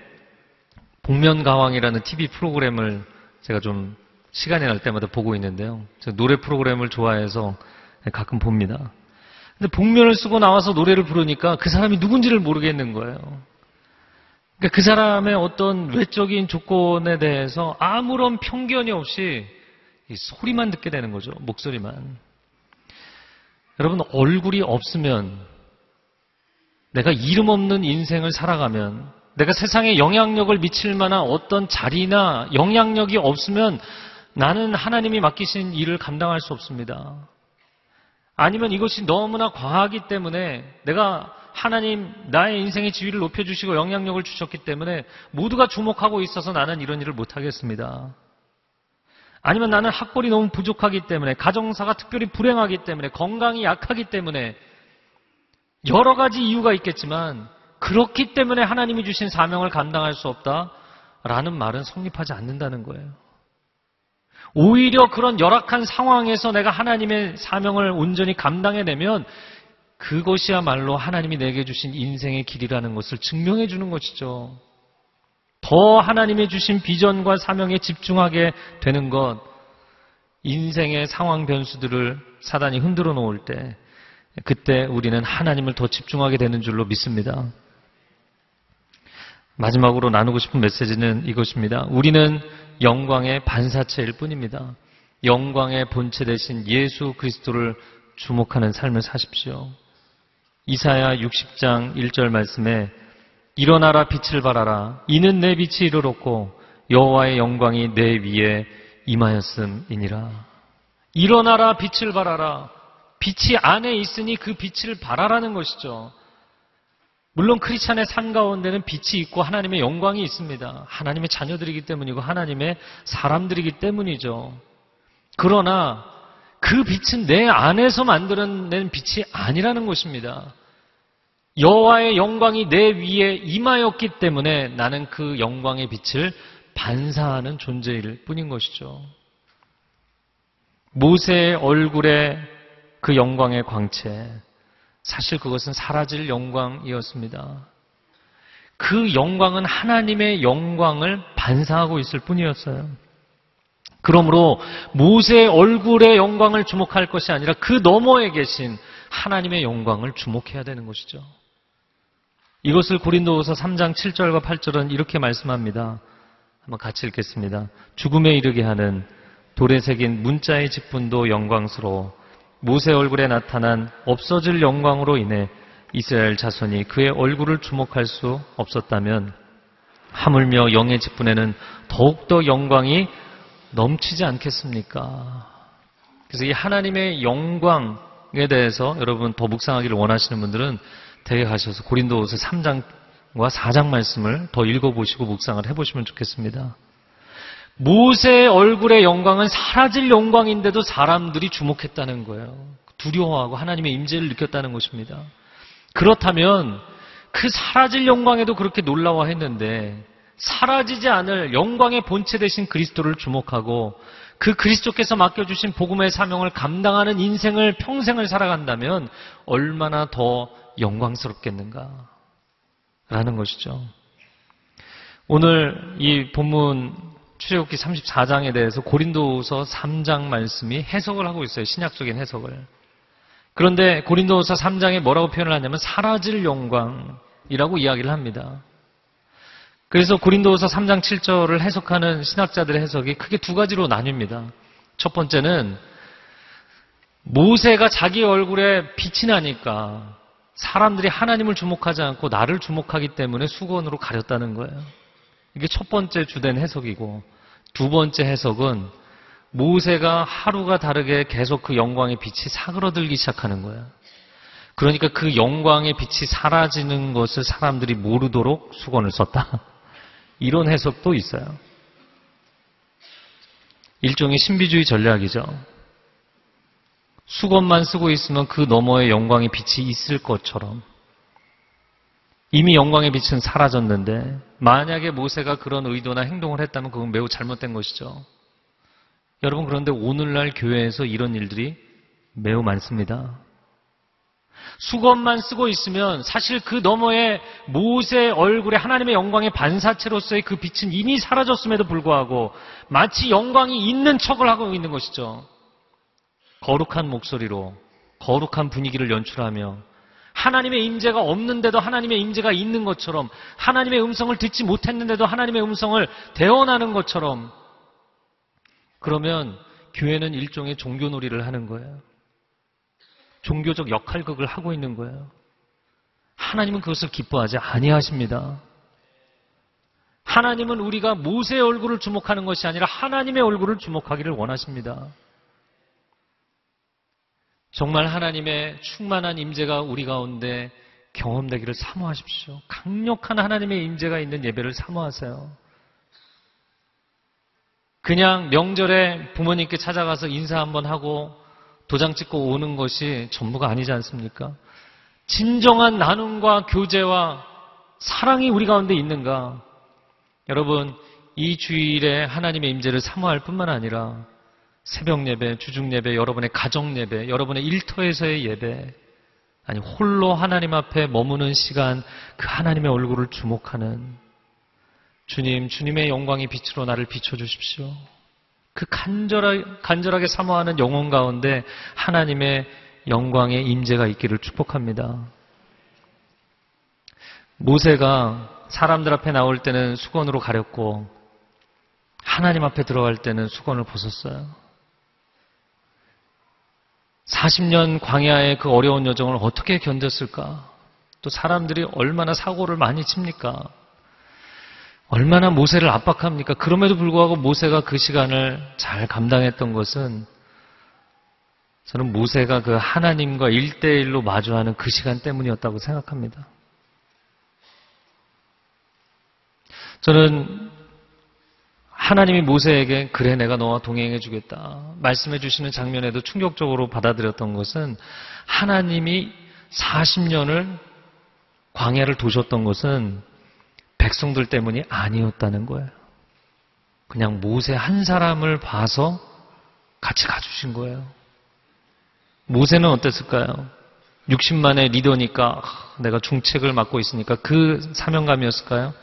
복면가왕이라는 TV 프로그램을 제가 좀 시간이 날 때마다 보고 있는데요. 제가 노래 프로그램을 좋아해서 가끔 봅니다. 근데 복면을 쓰고 나와서 노래를 부르니까 그 사람이 누군지를 모르겠는 거예요. 그러니까 그 사람의 어떤 외적인 조건에 대해서 아무런 편견이 없이 소리만 듣게 되는 거죠. 목소리만. 여러분, 얼굴이 없으면 내가 이름 없는 인생을 살아가면 내가 세상에 영향력을 미칠 만한 어떤 자리나 영향력이 없으면 나는 하나님이 맡기신 일을 감당할 수 없습니다. 아니면 이것이 너무나 과하기 때문에 내가 하나님 나의 인생의 지위를 높여주시고 영향력을 주셨기 때문에 모두가 주목하고 있어서 나는 이런 일을 못하겠습니다. 아니면 나는 학벌이 너무 부족하기 때문에 가정사가 특별히 불행하기 때문에 건강이 약하기 때문에 여러 가지 이유가 있겠지만 그렇기 때문에 하나님이 주신 사명을 감당할 수 없다라는 말은 성립하지 않는다는 거예요. 오히려 그런 열악한 상황에서 내가 하나님의 사명을 온전히 감당해내면 그것이야말로 하나님이 내게 주신 인생의 길이라는 것을 증명해 주는 것이죠. 더 하나님의 주신 비전과 사명에 집중하게 되는 것, 인생의 상황 변수들을 사단이 흔들어 놓을 때, 그때 우리는 하나님을 더 집중하게 되는 줄로 믿습니다. 마지막으로 나누고 싶은 메시지는 이것입니다. 우리는 영광의 반사체일 뿐입니다. 영광의 본체 대신 예수 그리스도를 주목하는 삶을 사십시오. 이사야 60장 1절 말씀에 일어나라 빛을 발하라 이는 내 빛이 이르렀고 여호와의 영광이 내 위에 임하였음이니라. 일어나라 빛을 발하라 빛이 안에 있으니 그 빛을 발하라는 것이죠. 물론 크리스찬의 삶 가운데는 빛이 있고 하나님의 영광이 있습니다. 하나님의 자녀들이기 때문이고 하나님의 사람들이기 때문이죠. 그러나 그 빛은 내 안에서 만들어낸 빛이 아니라는 것입니다. 여호와의 영광이 내 위에 임하였기 때문에 나는 그 영광의 빛을 반사하는 존재일 뿐인 것이죠. 모세의 얼굴에 그 영광의 광채, 사실 그것은 사라질 영광이었습니다. 그 영광은 하나님의 영광을 반사하고 있을 뿐이었어요. 그러므로 모세의 얼굴의 영광을 주목할 것이 아니라 그 너머에 계신 하나님의 영광을 주목해야 되는 것이죠. 이것을 고린도후서 3장 7절과 8절은 이렇게 말씀합니다. 한번 같이 읽겠습니다. 죽음에 이르게 하는 돌에 새긴 문자의 직분도 영광스러워 모세 얼굴에 나타난 없어질 영광으로 인해 이스라엘 자손이 그의 얼굴을 주목할 수 없었다면 하물며 영의 직분에는 더욱더 영광이 넘치지 않겠습니까? 그래서 이 하나님의 영광에 대해서 여러분 더 묵상하기를 원하시는 분들은 대개 가셔서 고린도후서 3장과 4장 말씀을 더 읽어보시고 묵상을 해보시면 좋겠습니다. 모세의 얼굴의 영광은 사라질 영광인데도 사람들이 주목했다는 거예요. 두려워하고 하나님의 임재를 느꼈다는 것입니다. 그렇다면 그 사라질 영광에도 그렇게 놀라워했는데 사라지지 않을 영광의 본체 대신 그리스도를 주목하고 그 그리스도께서 맡겨주신 복음의 사명을 감당하는 인생을 평생을 살아간다면 얼마나 더 영광스럽겠는가 라는 것이죠. 오늘 이 본문 출애굽기 34장에 대해서 고린도서 3장 말씀이 해석을 하고 있어요. 신약적인 해석을. 그런데 고린도서 3장에 뭐라고 표현을 하냐면 사라질 영광이라고 이야기를 합니다. 그래서 고린도서 3장 7절을 해석하는 신학자들의 해석이 크게 두 가지로 나뉩니다. 첫 번째는 모세가 자기 얼굴에 빛이 나니까 사람들이 하나님을 주목하지 않고 나를 주목하기 때문에 수건으로 가렸다는 거예요. 이게 첫 번째 주된 해석이고 두 번째 해석은 모세가 하루가 다르게 계속 그 영광의 빛이 사그러들기 시작하는 거예요. 그러니까 그 영광의 빛이 사라지는 것을 사람들이 모르도록 수건을 썼다. 이런 해석도 있어요. 일종의 신비주의 전략이죠. 수건만 쓰고 있으면 그 너머에 영광의 빛이 있을 것처럼 이미 영광의 빛은 사라졌는데 만약에 모세가 그런 의도나 행동을 했다면 그건 매우 잘못된 것이죠. 여러분 그런데 오늘날 교회에서 이런 일들이 매우 많습니다. 수건만 쓰고 있으면 사실 그 너머에 모세 얼굴에 하나님의 영광의 반사체로서의 그 빛은 이미 사라졌음에도 불구하고 마치 영광이 있는 척을 하고 있는 것이죠. 거룩한 목소리로 거룩한 분위기를 연출하며 하나님의 임재가 없는데도 하나님의 임재가 있는 것처럼 하나님의 음성을 듣지 못했는데도 하나님의 음성을 대언하는 것처럼 그러면 교회는 일종의 종교놀이를 하는 거예요. 종교적 역할극을 하고 있는 거예요. 하나님은 그것을 기뻐하지 아니하십니다. 하나님은 우리가 모세의 얼굴을 주목하는 것이 아니라 하나님의 얼굴을 주목하기를 원하십니다. 정말 하나님의 충만한 임재가 우리 가운데 경험되기를 사모하십시오. 강력한 하나님의 임재가 있는 예배를 사모하세요. 그냥 명절에 부모님께 찾아가서 인사 한번 하고 도장 찍고 오는 것이 전부가 아니지 않습니까? 진정한 나눔과 교제와 사랑이 우리 가운데 있는가? 여러분, 이 주일에 하나님의 임재를 사모할 뿐만 아니라 새벽 예배, 주중 예배, 여러분의 가정 예배, 여러분의 일터에서의 예배, 아니 홀로 하나님 앞에 머무는 시간, 그 하나님의 얼굴을 주목하는 주님, 주님의 영광의 빛으로 나를 비춰 주십시오. 그 간절하, 간절하게 사모하는 영혼 가운데 하나님의 영광의 임재가 있기를 축복합니다. 모세가 사람들 앞에 나올 때는 수건으로 가렸고 하나님 앞에 들어갈 때는 수건을 벗었어요. 40년 광야의 그 어려운 여정을 어떻게 견뎠을까? 또 사람들이 얼마나 사고를 많이 칩니까? 얼마나 모세를 압박합니까? 그럼에도 불구하고 모세가 그 시간을 잘 감당했던 것은 저는 모세가 그 하나님과 일대일로 마주하는 그 시간 때문이었다고 생각합니다. 저는 하나님이 모세에게 그래 내가 너와 동행해 주겠다 말씀해 주시는 장면에도 충격적으로 받아들였던 것은 하나님이 40년을 광야를 도셨던 것은 백성들 때문이 아니었다는 거예요. 그냥 모세 한 사람을 봐서 같이 가주신 거예요. 모세는 어땠을까요? 60만의 리더니까 내가 중책을 맡고 있으니까 그 사명감이었을까요?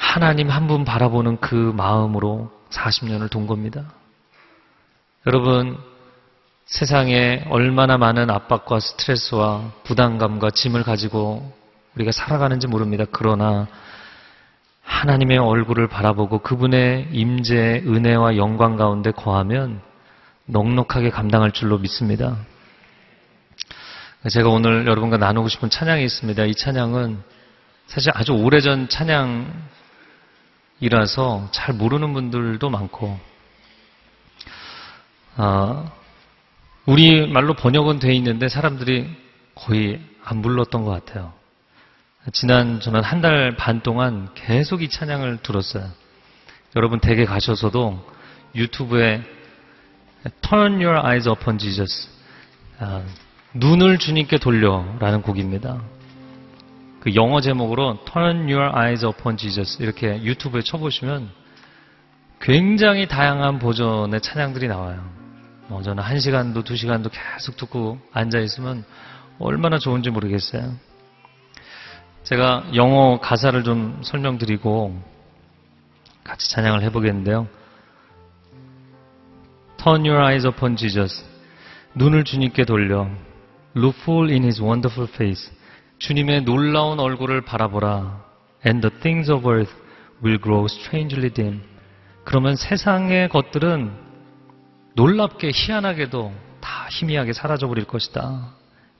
하나님 한 분 바라보는 그 마음으로 40년을 돈 겁니다. 여러분, 세상에 얼마나 많은 압박과 스트레스와 부담감과 짐을 가지고 우리가 살아가는지 모릅니다. 그러나 하나님의 얼굴을 바라보고 그분의 임재, 은혜와 영광 가운데 거하면 넉넉하게 감당할 줄로 믿습니다. 제가 오늘 여러분과 나누고 싶은 찬양이 있습니다. 이 찬양은 사실 아주 오래전 찬양 이라서 잘 모르는 분들도 많고, 아, 우리 말로 번역은 돼 있는데 사람들이 거의 안 불렀던 것 같아요. 지난 저는 한 달 반 동안 계속 이 찬양을 들었어요. 여러분 댁에 가셔서도 유튜브에 Turn Your Eyes Upon Jesus, 아, 눈을 주님께 돌려라는 곡입니다. 그 영어 제목으로 Turn Your Eyes Upon Jesus 이렇게 유튜브에 쳐보시면 굉장히 다양한 버전의 찬양들이 나와요. 뭐 저는 한 시간도 두 시간도 계속 듣고 앉아 있으면 얼마나 좋은지 모르겠어요. 제가 영어 가사를 좀 설명드리고 같이 찬양을 해보겠는데요. Turn your eyes upon Jesus. 눈을 주님께 돌려. Look full in his wonderful face. 주님의 놀라운 얼굴을 바라보라. And the things of earth will grow strangely dim. 그러면 세상의 것들은 놀랍게 희한하게도 다 희미하게 사라져 버릴 것이다.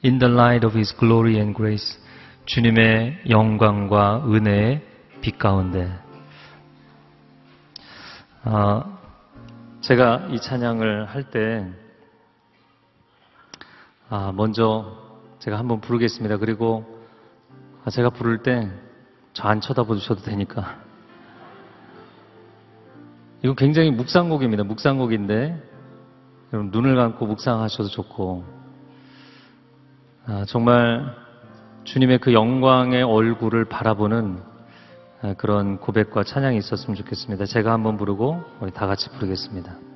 In the light of his glory and grace. 주님의 영광과 은혜의 빛 가운데. 아, 제가 이 찬양을 할 때, 아, 먼저 제가 한번 부르겠습니다. 그리고 아, 제가 부를 때 저 안 쳐다보셔도 되니까. 이거 굉장히 묵상곡입니다. 묵상곡인데, 여러분 눈을 감고 묵상하셔도 좋고, 아, 정말 주님의 그 영광의 얼굴을 바라보는 아, 그런 고백과 찬양이 있었으면 좋겠습니다. 제가 한번 부르고 우리 다 같이 부르겠습니다.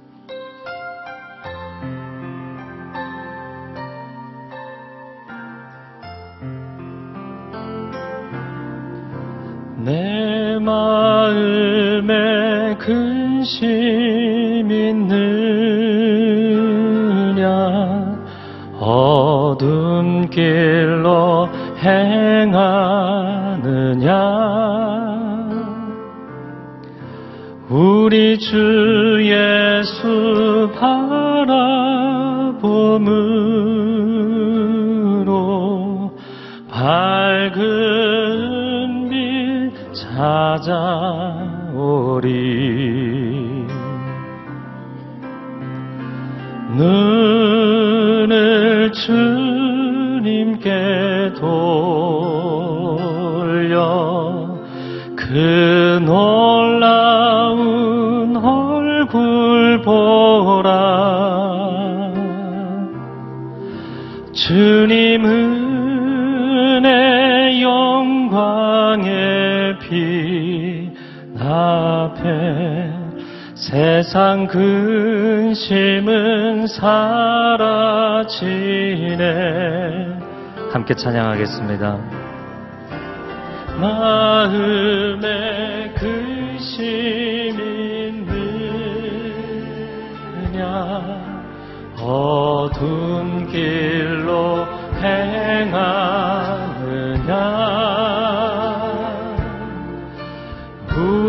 마음에 근심 있느냐? 어둠 길로 행하느냐? 우리 주 예수 바라봄으로 밝은 빛 찾아오리. 눈을 주님께 돌려 그 놀라운 얼굴 보라. 주님 은 빛 앞에 세상 근심은 사라지네. 함께 찬양하겠습니다. 마음에 근심 있느냐? 어두운 길로 행하느냐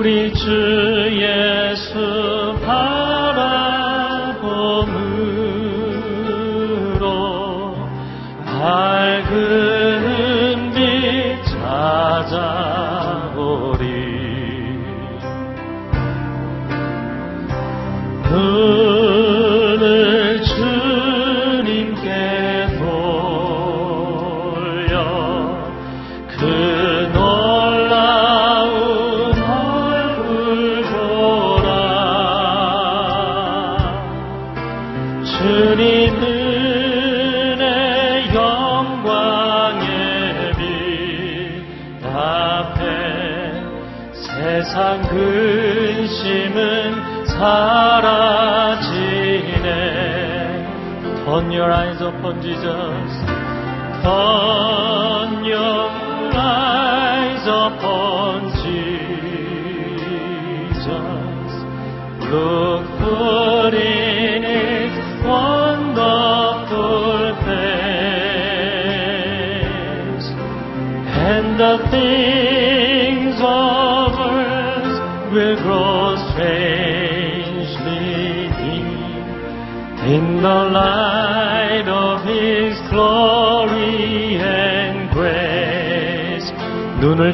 우리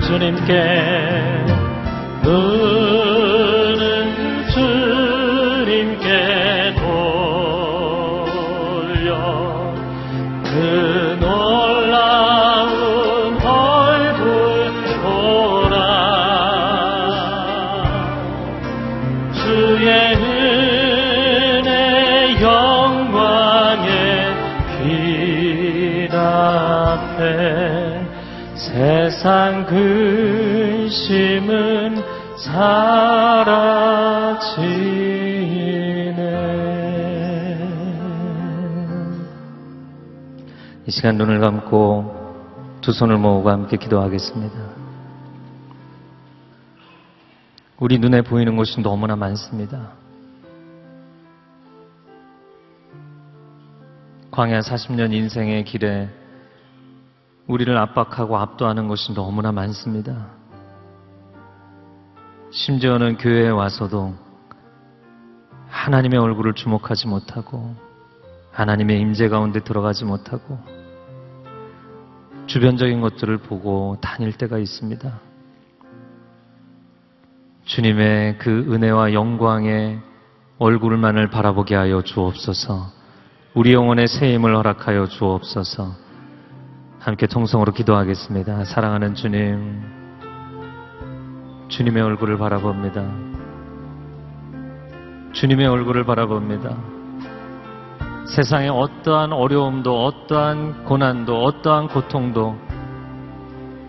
주님께 근심은 사라지네 이 시간 눈을 감고 두 손을 모으고 함께 기도하겠습니다. 우리 눈에 보이는 것이 너무나 많습니다. 광야 40년 인생의 길에 우리를 압박하고 압도하는 것이 너무나 많습니다. 심지어는 교회에 와서도 하나님의 얼굴을 주목하지 못하고 하나님의 임재 가운데 들어가지 못하고 주변적인 것들을 보고 다닐 때가 있습니다. 주님의 그 은혜와 영광의 얼굴만을 바라보게 하여 주옵소서. 우리 영혼의 새 힘을 허락하여 주옵소서. 함께 통성으로 기도하겠습니다. 사랑하는 주님, 주님의 얼굴을 바라봅니다. 주님의 얼굴을 바라봅니다. 세상의 어떠한 어려움도, 어떠한 고난도, 어떠한 고통도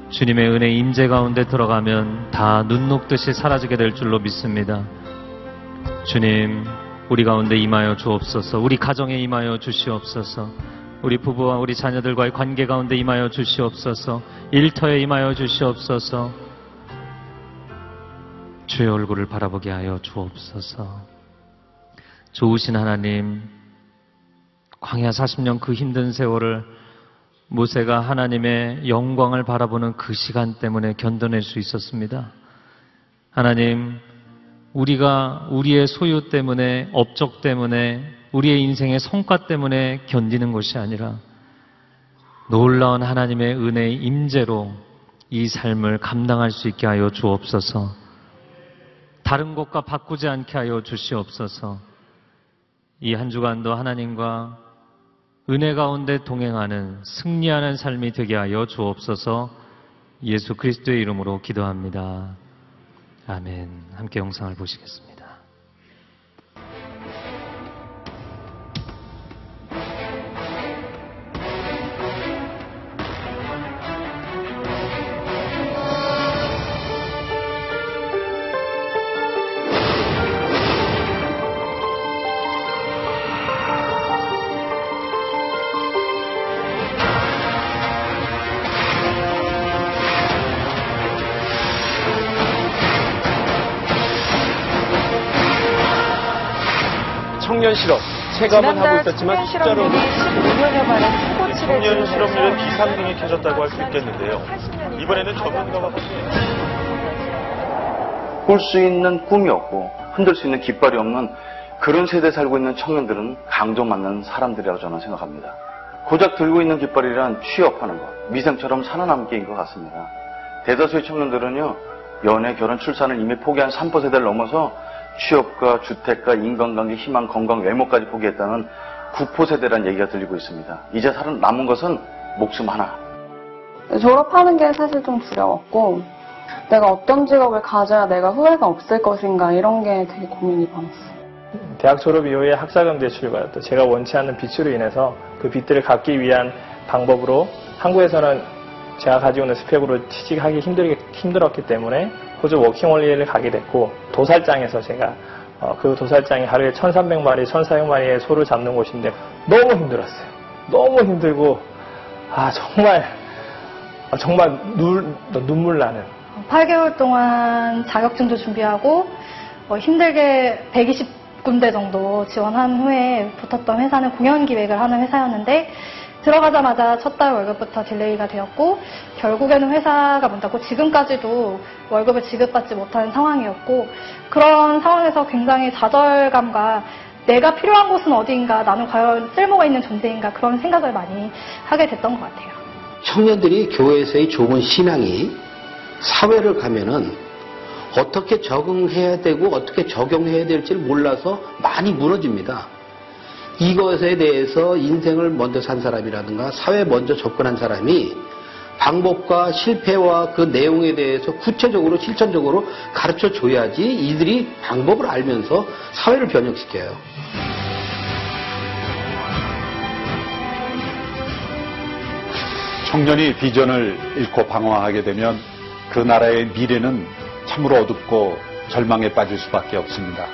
주님의 은혜 임재 가운데 들어가면 다 눈 녹듯이 사라지게 될 줄로 믿습니다. 주님, 우리 가운데 임하여 주옵소서. 우리 가정에 임하여 주시옵소서. 우리 부부와 우리 자녀들과의 관계 가운데 임하여 주시옵소서. 일터에 임하여 주시옵소서. 주의 얼굴을 바라보게 하여 주옵소서. 좋으신 하나님, 광야 40년 그 힘든 세월을 모세가 하나님의 영광을 바라보는 그 시간 때문에 견뎌낼 수 있었습니다. 하나님, 우리가 우리의 소유 때문에, 업적 때문에, 우리의 인생의 성과 때문에 견디는 것이 아니라 놀라운 하나님의 은혜의 임재로 이 삶을 감당할 수 있게 하여 주옵소서. 다른 것과 바꾸지 않게 하여 주시옵소서. 이 한 주간도 하나님과 은혜 가운데 동행하는 승리하는 삶이 되게 하여 주옵소서. 예수 그리스도의 이름으로 기도합니다. 아멘. 함께 영상을 보시겠습니다. 체감은 하고 있었지만 숫자로 15년여 만에 스포츠를 청년 실업률은 비상등이 켜졌다고 할 수 있겠는데요. 이번에는 전문가와 함께 꿀수 있는 꿈이 없고 흔들 수 있는 깃발이 없는 그런 세대에 살고 있는 청년들은 강조 맞는 사람들이라고 저는 생각합니다. 고작 들고 있는 깃발이란 취업하는 것, 미생처럼 살아남기인 것 같습니다. 대다수의 청년들은요, 연애, 결혼, 출산을 이미 포기한 3%세대를 넘어서 취업과 주택과 인간관계, 희망, 건강, 외모까지 포기했다는 9%세대라는 얘기가 들리고 있습니다. 이제 살아 남은 것은 목숨 하나. 졸업하는 게 사실 좀 두려웠고 내가 어떤 직업을 가져야 내가 후회가 없을 것인가 이런 게 되게 고민이 많았어요. 대학 졸업 이후에 학자금 대출과 또 제가 원치 않는 빚으로 인해서 그 빚들을 갚기 위한 방법으로 한국에서는 제가 가지고 있는 스펙으로 취직하기 힘들게, 힘들었기 때문에 호주 워킹홀리를 가게 됐고 도살장에서 제가 어, 그 도살장이 하루에 1300마리, 1400마리의 소를 잡는 곳인데 너무 힘들었어요. 너무 힘들고 아 정말 아, 정말 눈, 눈물 나는 8개월 동안 자격증도 준비하고 어, 힘들게 120군데 정도 지원한 후에 붙었던 회사는 공연 기획을 하는 회사였는데 들어가자마자 첫 달 월급부터 delay가 되었고 결국에는 회사가 문 닫고 지금까지도 월급을 지급받지 못하는 상황이었고 그런 상황에서 굉장히 좌절감과 내가 필요한 곳은 어디인가 나는 과연 쓸모가 있는 존재인가 그런 생각을 많이 하게 됐던 것 같아요. 청년들이 교회에서의 좋은 신앙이 사회를 가면은 어떻게 적응해야 되고 어떻게 적용해야 될지를 몰라서 많이 무너집니다. 이것에 대해서 인생을 먼저 산 사람이라든가 사회 먼저 접근한 사람이 방법과 실패와 그 내용에 대해서 구체적으로 실천적으로 가르쳐 줘야지 이들이 방법을 알면서 사회를 변혁시켜요. 청년이 비전을 잃고 방황하게 되면 그 나라의 미래는 참으로 어둡고 절망에 빠질 수밖에 없습니다.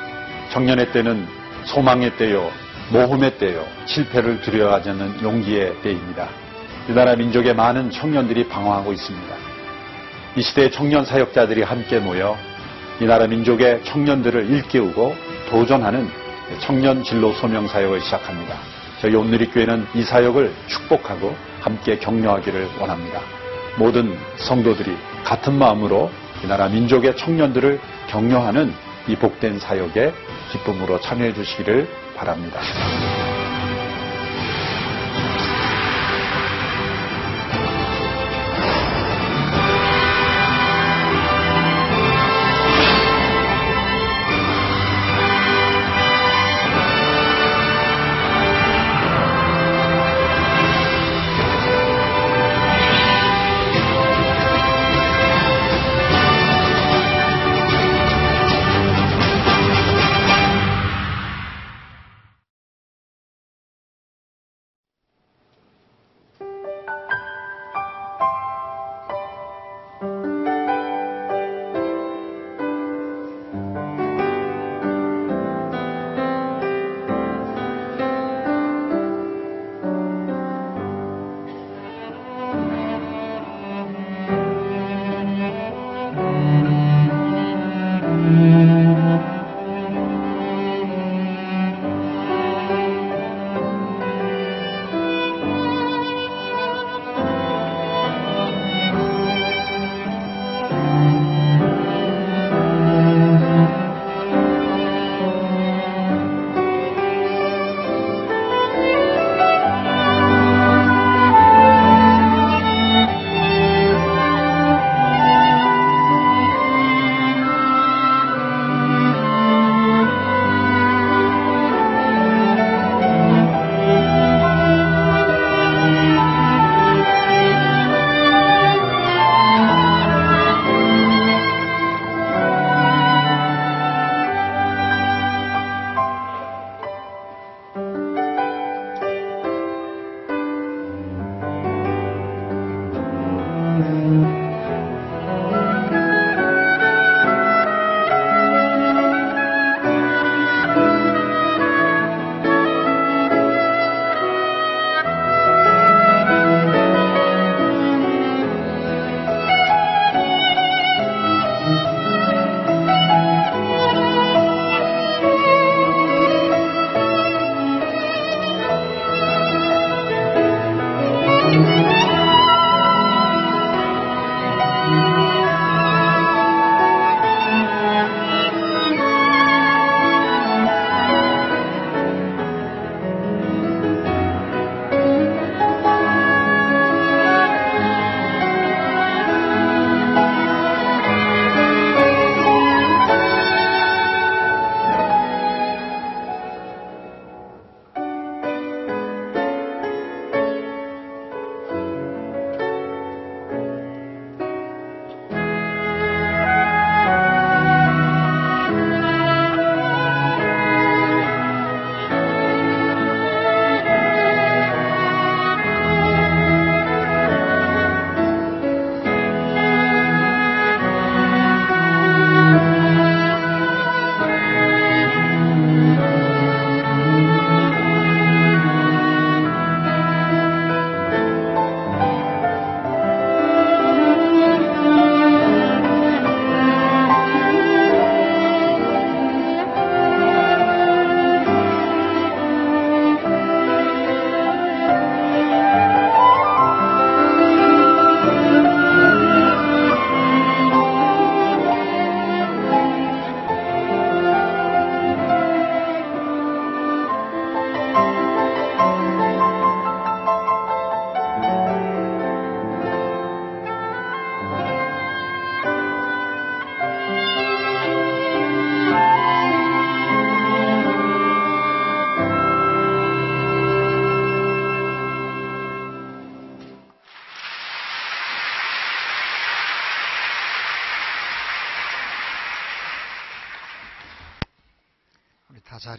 청년의 때는 소망의 때요, 모험의 때요, 실패를 두려워하지 않는 용기의 때입니다. 이 나라 민족의 많은 청년들이 방황하고 있습니다. 이 시대의 청년 사역자들이 함께 모여 이 나라 민족의 청년들을 일깨우고 도전하는 청년 진로 소명 사역을 시작합니다. 저희 온누리교회는 이 사역을 축복하고 함께 격려하기를 원합니다. 모든 성도들이 같은 마음으로 이 나라 민족의 청년들을 격려하는 이 복된 사역에 기쁨으로 참여해 주시기를 바랍니다.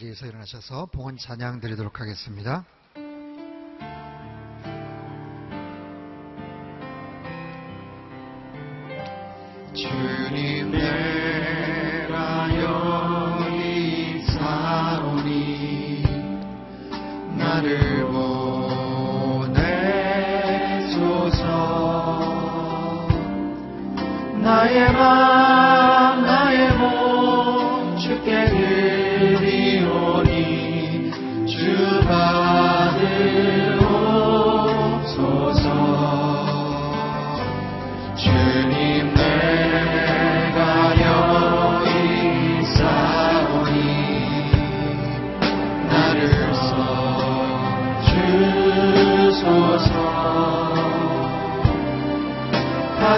자리에서 일어나셔서 봉헌 찬양 드리도록 하겠습니다.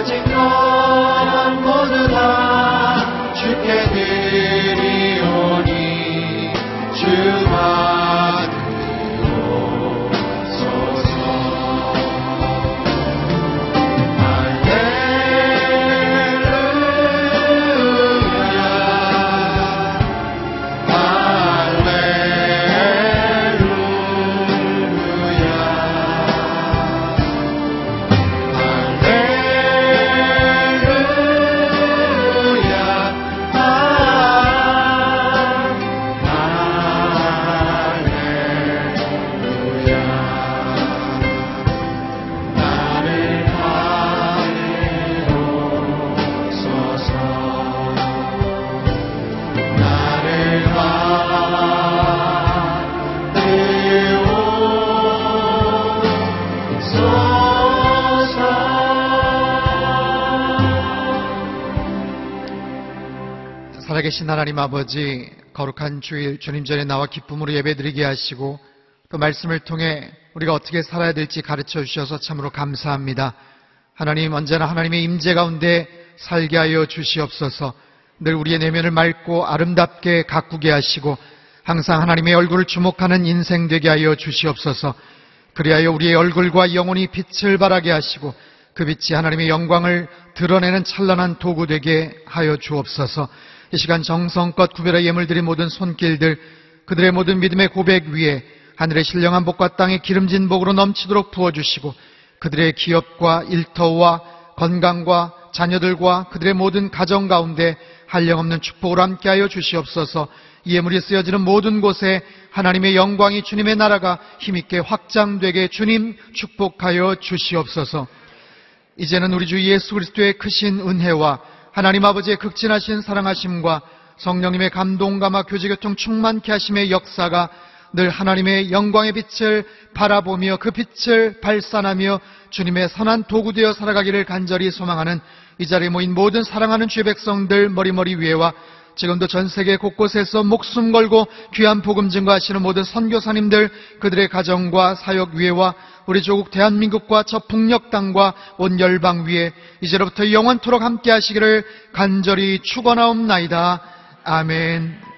가 계신 하나님 아버지, 거룩한 주일 주님 전에 나와 기쁨으로 예배드리게 하시고 또 말씀을 통해 우리가 어떻게 살아야 될지 가르쳐 주셔서 참으로 감사합니다. 하나님 언제나 하나님의 임재 가운데 살게 하여 주시옵소서. 늘 우리의 내면을 맑고 아름답게 가꾸게 하시고 항상 하나님의 얼굴을 주목하는 인생 되게 하여 주시옵소서. 그리하여 우리의 얼굴과 영혼이 빛을 발하게 하시고 그 빛이 하나님의 영광을 드러내는 찬란한 도구 되게 하여 주옵소서. 이 시간 정성껏 구별하 예물 드린 모든 손길들 그들의 모든 믿음의 고백 위에 하늘의 신령한 복과 땅의 기름진 복으로 넘치도록 부어주시고 그들의 기업과 일터와 건강과 자녀들과 그들의 모든 가정 가운데 한량없는 축복을 함께하여 주시옵소서. 이 예물이 쓰여지는 모든 곳에 하나님의 영광이 주님의 나라가 힘있게 확장되게 주님 축복하여 주시옵소서. 이제는 우리 주 예수 그리스도의 크신 은혜와 하나님 아버지의 극진하신 사랑하심과 성령님의 감동감화 교제교통 충만케 하심의 역사가 늘 하나님의 영광의 빛을 바라보며 그 빛을 발산하며 주님의 선한 도구 되어 살아가기를 간절히 소망하는 이 자리에 모인 모든 사랑하는 주의 백성들 머리머리 위에와 지금도 전 세계 곳곳에서 목숨 걸고 귀한 복음 증거하시는 모든 선교사님들 그들의 가정과 사역 위에와 우리 조국 대한민국과 저 북녘 땅과 온 열방 위에 이제로부터 영원토록 함께 하시기를 간절히 축원하옵나이다. 아멘.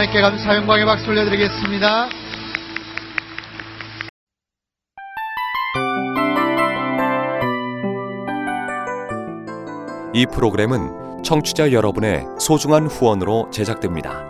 하나님께 감사 영광의 박수 올려드리겠습니다. 이 프로그램은 청취자 여러분의 소중한 후원으로 제작됩니다.